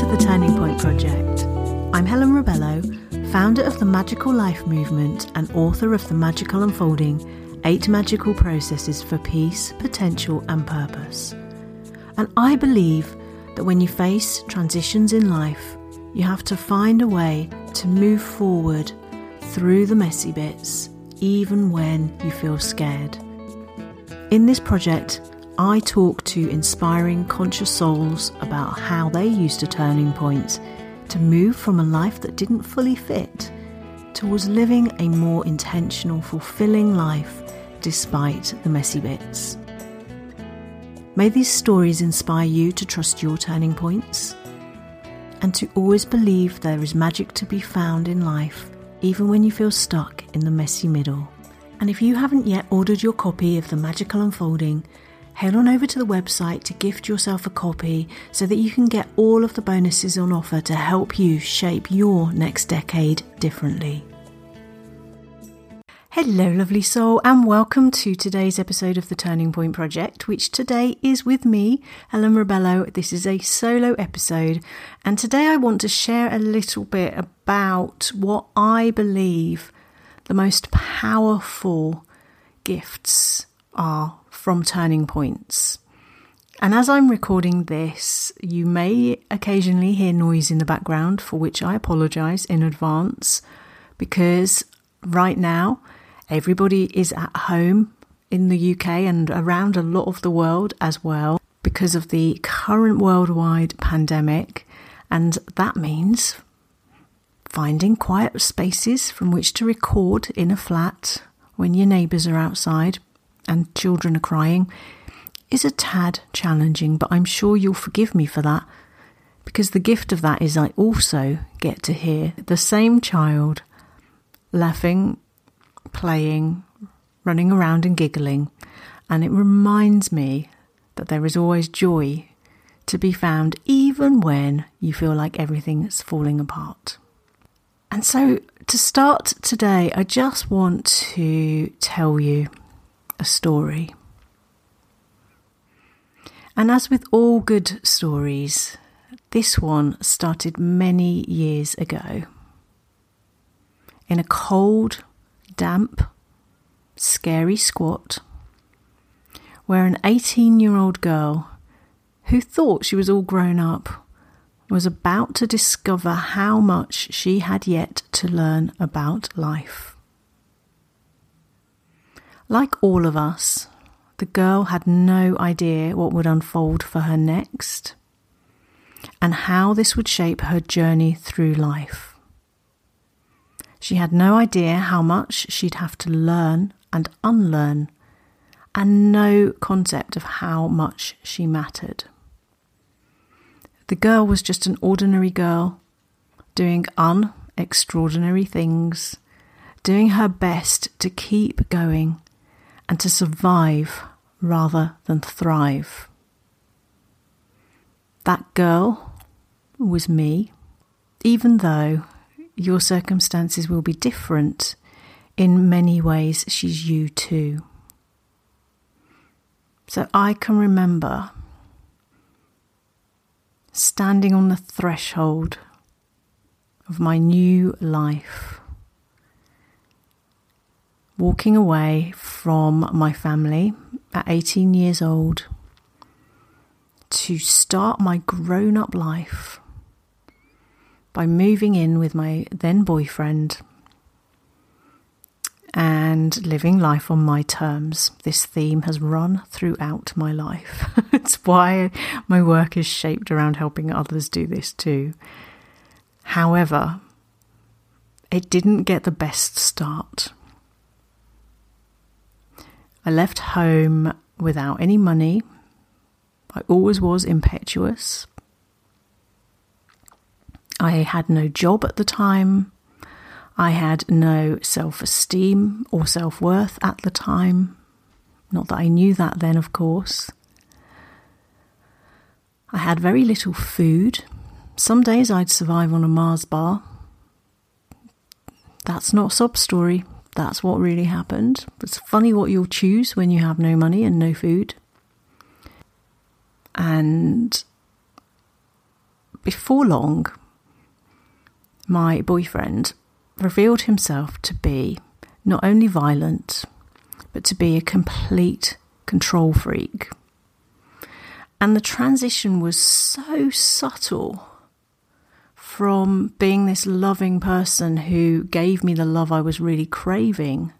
to the Turning Point Project. I'm Helen Rebello, founder of the Magical Life Movement and author of The Magical Unfolding Eight Magical Processes for Peace, Potential, and Purpose. And I believe that when you face transitions in life, you have to find a way to move forward through the messy bits, even when you feel scared. In this project, I talk to inspiring conscious souls about how they used a turning point to move from a life that didn't fully fit towards living a more intentional, fulfilling life despite the messy bits. May these stories inspire you to trust your turning points and to always believe there is magic to be found in life, even when you feel stuck in the messy middle. And if you haven't yet ordered your copy of The Magical Unfolding, head on over to the website to gift yourself a copy so that you can get all of the bonuses on offer to help you shape your next decade differently. Hello, lovely soul, and welcome to today's episode of the Turning Point Project, which today is with me, Helen Rebello. This is a solo episode, and today I want to share a little bit about what I believe the most powerful gifts are from turning points. And as I'm recording this, you may occasionally hear noise in the background, for which I apologise in advance, because right now everybody is at home in the UK and around a lot of the world as well because of the current worldwide pandemic. And that means finding quiet spaces from which to record in a flat when your neighbours are outside and children are crying is a tad challenging, but I'm sure you'll forgive me for that because the gift of that is I also get to hear the same child laughing, playing, running around and giggling, and it reminds me that there is always joy to be found even when you feel like everything's falling apart. And so, to start today, I just want to tell you a story. And as with all good stories, this one started many years ago. In a cold, damp, scary squat, where an 18 year old girl who thought she was all grown up was about to discover how much she had yet to learn about life. Like all of us, the girl had no idea what would unfold for her next and how this would shape her journey through life. She had no idea how much she'd have to learn and unlearn, and no concept of how much she mattered. The girl was just an ordinary girl, doing unextraordinary things, doing her best to keep going and to survive rather than thrive. That girl was me, even though your circumstances will be different. In many ways, she's you too. So I can remember standing on the threshold of my new life walking away from my family at 18 years old to start my grown up life by moving in with my then boyfriend and living life on my terms. This theme has run throughout my life. it's why my work is shaped around helping others do this too. However, it didn't get the best start. I left home without any money. I always was impetuous. I had no job at the time. I had no self esteem or self worth at the time. Not that I knew that then, of course. I had very little food. Some days I'd survive on a Mars bar. That's not sob story. That's what really happened. It's funny what you'll choose when you have no money and no food. And before long, my boyfriend revealed himself to be not only violent, but to be a complete control freak. And the transition was so subtle from being this loving person who gave me the love I was really craving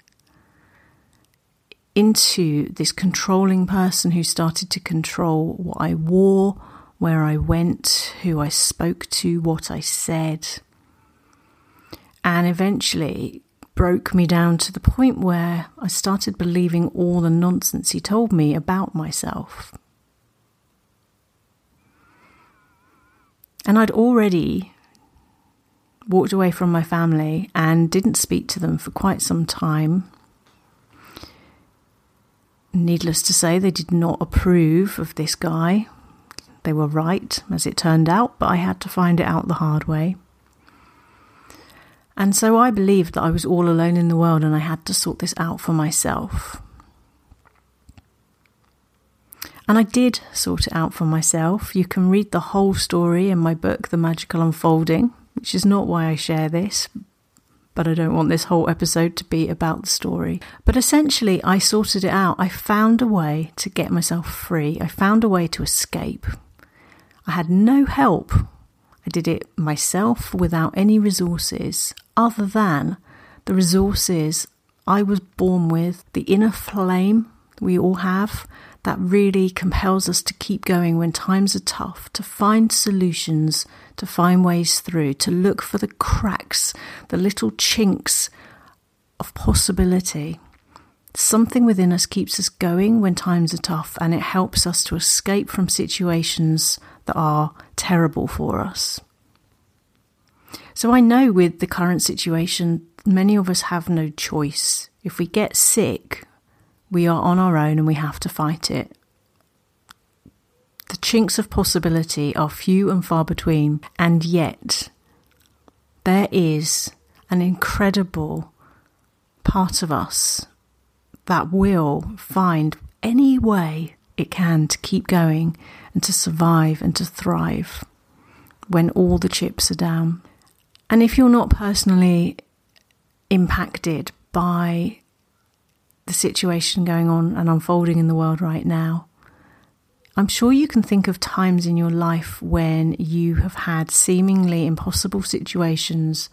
into this controlling person who started to control what I wore, where I went, who I spoke to, what I said, and eventually broke me down to the point where I started believing all the nonsense he told me about myself. And I'd already walked away from my family and didn't speak to them for quite some time Needless to say, they did not approve of this guy. They were right, as it turned out, but I had to find it out the hard way. And so I believed that I was all alone in the world and I had to sort this out for myself. And I did sort it out for myself. You can read the whole story in my book, The Magical Unfolding, which is not why I share this, but I don't want this whole episode to be about the story. But essentially, I sorted it out. I found a way to get myself free, I found a way to escape. I had no help. I did it myself without any resources other than the resources I was born with, the inner flame we all have that really compels us to keep going when times are tough, to find solutions, to find ways through, to look for the cracks, the little chinks of possibility. Something within us keeps us going when times are tough and it helps us to escape from situations that are terrible for us. So I know with the current situation, many of us have no choice. If we get sick, we are on our own and we have to fight it. The chinks of possibility are few and far between, and yet there is an incredible part of us that will find any way it can to keep going and to survive and to thrive when all the chips are down. And if you're not personally impacted by the situation going on and unfolding in the world right now, I'm sure you can think of times in your life when you have had seemingly impossible situations,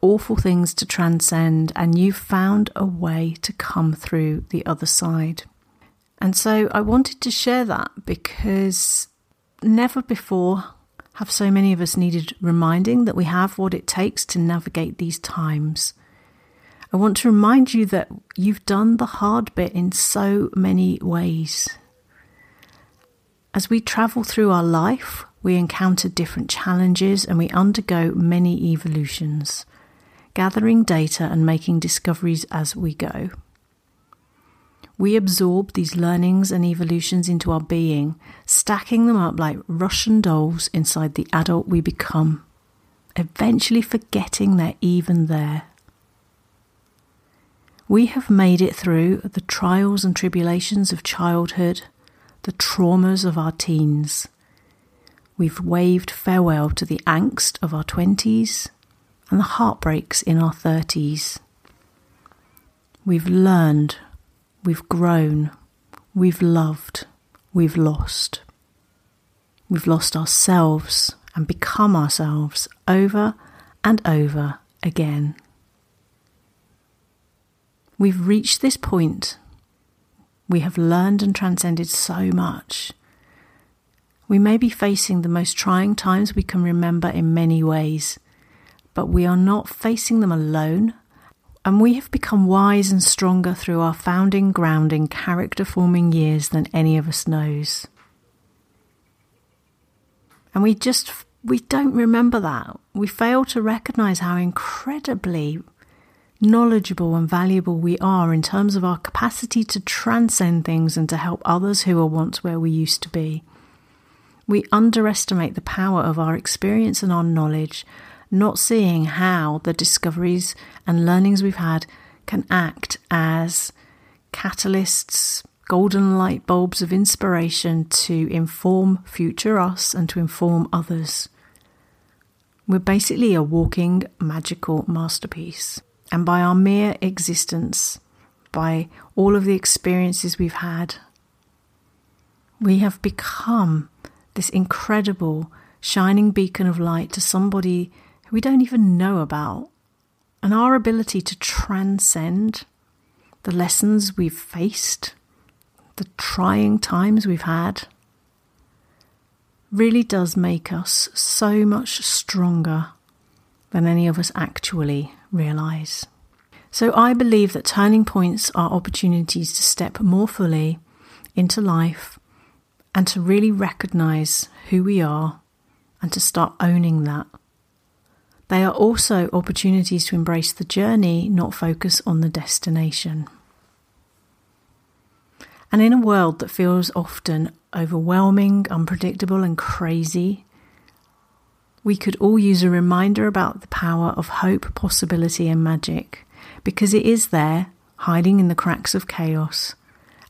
awful things to transcend, and you've found a way to come through the other side. And so I wanted to share that because never before have so many of us needed reminding that we have what it takes to navigate these times. I want to remind you that you've done the hard bit in so many ways. As we travel through our life, we encounter different challenges and we undergo many evolutions, gathering data and making discoveries as we go. We absorb these learnings and evolutions into our being, stacking them up like Russian dolls inside the adult we become, eventually forgetting they're even there. We have made it through the trials and tribulations of childhood, the traumas of our teens. We've waved farewell to the angst of our 20s and the heartbreaks in our 30s. We've learned, we've grown, we've loved, we've lost. We've lost ourselves and become ourselves over and over again. We've reached this point. We have learned and transcended so much. We may be facing the most trying times we can remember in many ways, but we are not facing them alone, and we have become wise and stronger through our founding, grounding, character forming years than any of us knows. And we just we don't remember that. We fail to recognize how incredibly knowledgeable and valuable we are in terms of our capacity to transcend things and to help others who are once where we used to be. We underestimate the power of our experience and our knowledge, not seeing how the discoveries and learnings we've had can act as catalysts, golden light bulbs of inspiration to inform future us and to inform others. We're basically a walking magical masterpiece. And by our mere existence, by all of the experiences we've had, we have become this incredible shining beacon of light to somebody who we don't even know about. And our ability to transcend the lessons we've faced, the trying times we've had, really does make us so much stronger than any of us actually realize. So I believe that turning points are opportunities to step more fully into life and to really recognize who we are and to start owning that. They are also opportunities to embrace the journey, not focus on the destination. And in a world that feels often overwhelming, unpredictable, and crazy, we could all use a reminder about the power of hope, possibility, and magic, because it is there, hiding in the cracks of chaos,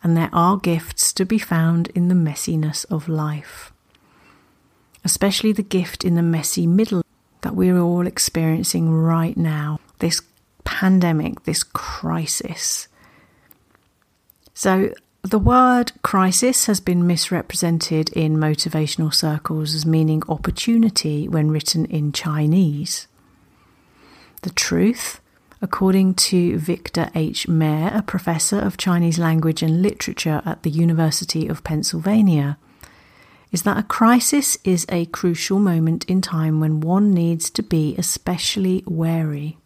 and there are gifts to be found in the messiness of life. Especially the gift in the messy middle that we're all experiencing right now this pandemic, this crisis. So, the word crisis has been misrepresented in motivational circles as meaning opportunity when written in Chinese. The truth, according to Victor H. Mair, a professor of Chinese language and literature at the University of Pennsylvania, is that a crisis is a crucial moment in time when one needs to be especially wary.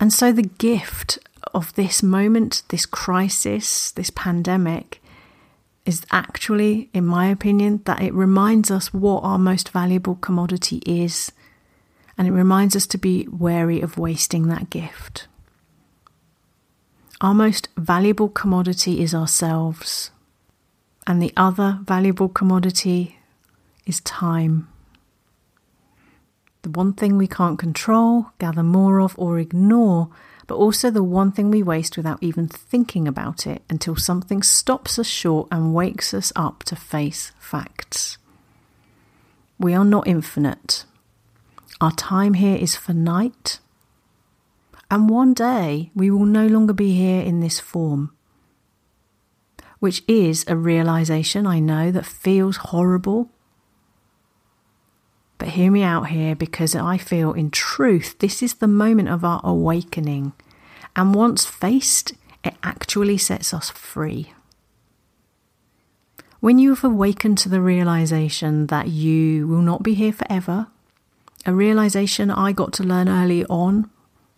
And so the gift of this moment, this crisis, this pandemic, is actually, in my opinion, that it reminds us what our most valuable commodity is, and it reminds us to be wary of wasting that gift. Our most valuable commodity is ourselves, and the other valuable commodity is time. The one thing we can't control, gather more of, or ignore but also the one thing we waste without even thinking about it until something stops us short and wakes us up to face facts. We are not infinite. Our time here is finite. And one day we will no longer be here in this form. Which is a realization I know that feels horrible. But hear me out here because I feel in truth this is the moment of our awakening and once faced, it actually sets us free. When you have awakened to the realization that you will not be here forever, a realization I got to learn early on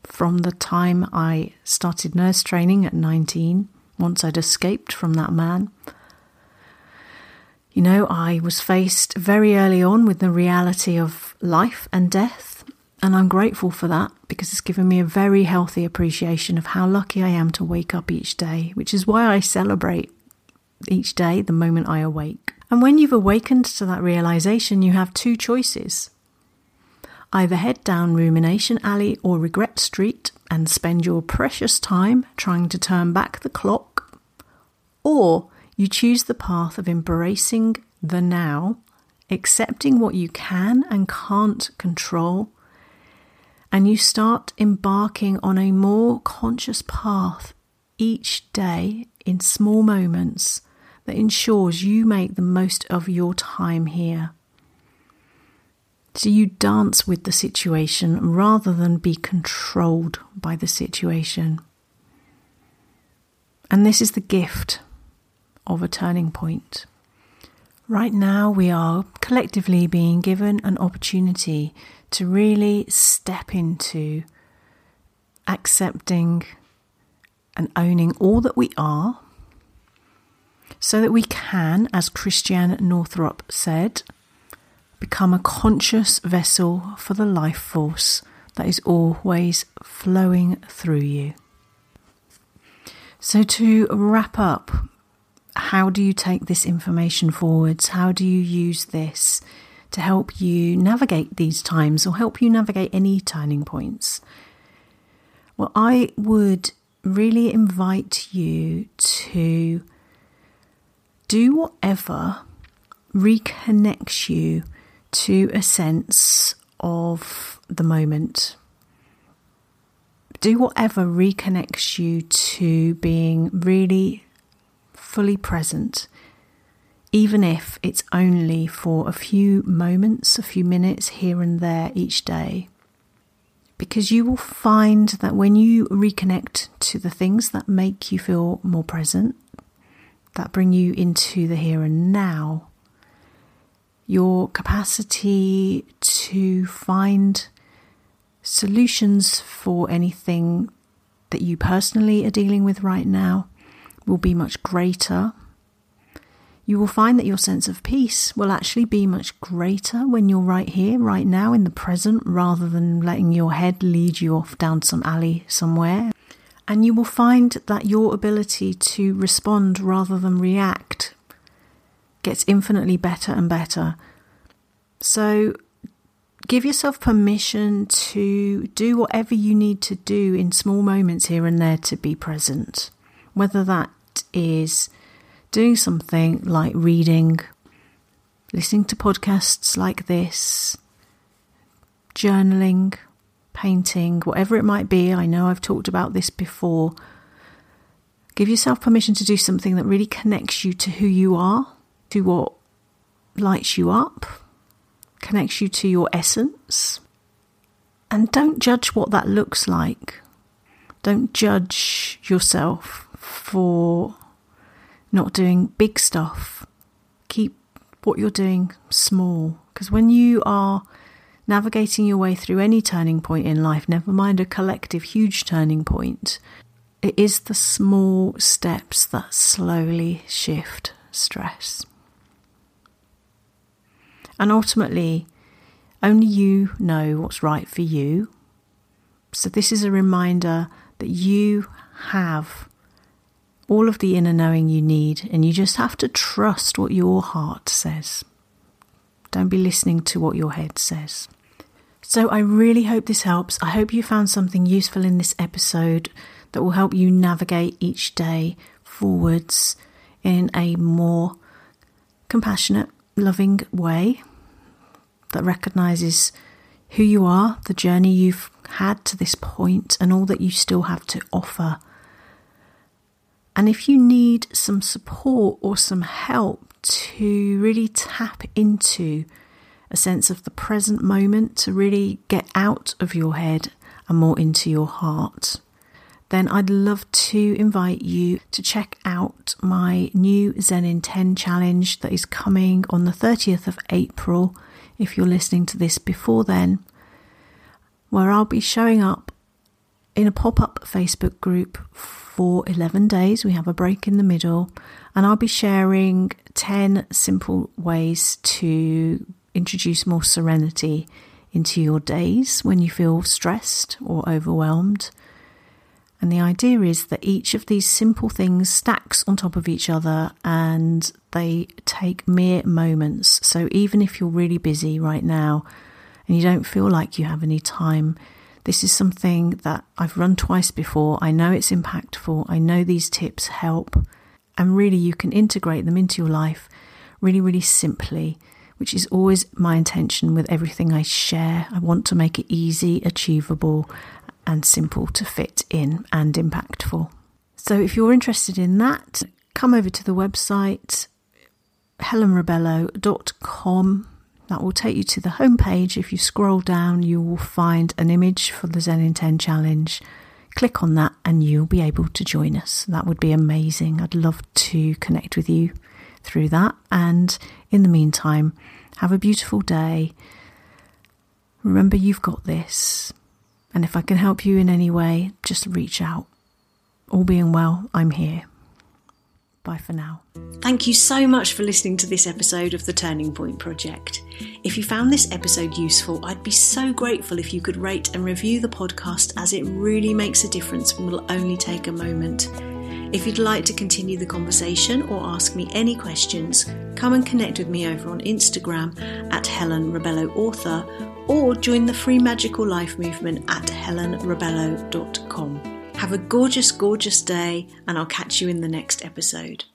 from the time I started nurse training at 19, once I'd escaped from that man. You know, I was faced very early on with the reality of life and death and I'm grateful for that because it's given me a very healthy appreciation of how lucky I am to wake up each day, which is why I celebrate each day the moment I awake. And when you've awakened to that realization, you have two choices. Either head down Rumination Alley or Regret Street and spend your precious time trying to turn back the clock, or you choose the path of embracing the now, accepting what you can and can't control and you start embarking on a more conscious path each day in small moments that ensures you make the most of your time here. So you dance with the situation rather than be controlled by the situation. And this is the gift of a turning point. Right now, we are collectively being given an opportunity to really step into accepting and owning all that we are so that we can, as Christiane Northrup said, become a conscious vessel for the life force that is always flowing through you. So, to wrap up, how do you take this information forwards? How do you use this to help you navigate these times or help you navigate any turning points? Well, I would really invite you to do whatever reconnects you to a sense of the moment. Do whatever reconnects you to being really fully present, even if it's only for a few moments, a few minutes here and there each day. Because you will find that when you reconnect to the things that make you feel more present, that bring you into the here and now, your capacity to find solutions for anything that you personally are dealing with right now will be much greater. You will find that your sense of peace will actually be much greater when you're right here, right now, in the present, rather than letting your head lead you off down some alley somewhere. And you will find that your ability to respond rather than react gets infinitely better and better. So give yourself permission to do whatever you need to do in small moments here and there to be present, whether that is doing something like reading, listening to podcasts like this, journaling, painting, whatever it might be. I know I've talked about this before. Give yourself permission to do something that really connects you to who you are, to what lights you up, connects you to your essence. And don't judge what that looks like. Don't judge yourself for not doing big stuff. Keep what you're doing small. Because when you are navigating your way through any turning point in life, never mind a collective huge turning point, it is the small steps that slowly shift stress. And ultimately, only you know what's right for you. So, this is a reminder that you have all of the inner knowing you need, and you just have to trust what your heart says. Don't be listening to what your head says. So, I really hope this helps. I hope you found something useful in this episode that will help you navigate each day forwards in a more compassionate, loving way that recognizes who you are, the journey you've had to this point, and all that you still have to offer. And if you need some support or some help to really tap into a sense of the present moment, to really get out of your head and more into your heart, then I'd love to invite you to check out my new Zen in 10 challenge that is coming on the 30th of April if you're listening to this before then, where I'll be showing up in a pop up Facebook group for 11 days. We have a break in the middle, and I'll be sharing 10 simple ways to introduce more serenity into your days when you feel stressed or overwhelmed. And the idea is that each of these simple things stacks on top of each other and they take mere moments. So even if you're really busy right now and you don't feel like you have any time, this is something that I've run twice before. I know it's impactful. I know these tips help. And really, you can integrate them into your life really, really simply, which is always my intention with everything I share. I want to make it easy, achievable, and simple to fit in and impactful. So if you're interested in that, come over to the website helenrebello.com. That will take you to the homepage. If you scroll down, you will find an image for the Zen in 10 challenge. Click on that and you'll be able to join us. That would be amazing. I'd love to connect with you through that. And in the meantime, have a beautiful day. Remember, you've got this. And if I can help you in any way, just reach out. All being well, I'm here. Bye for now. Thank you so much for listening to this episode of the Turning Point Project. If you found this episode useful, I'd be so grateful if you could rate and review the podcast as it really makes a difference and will only take a moment. If you'd like to continue the conversation or ask me any questions, come and connect with me over on Instagram at Helen Rebello Author or join the free magical life movement at helenrebello.com. Have a gorgeous, gorgeous day, and I'll catch you in the next episode.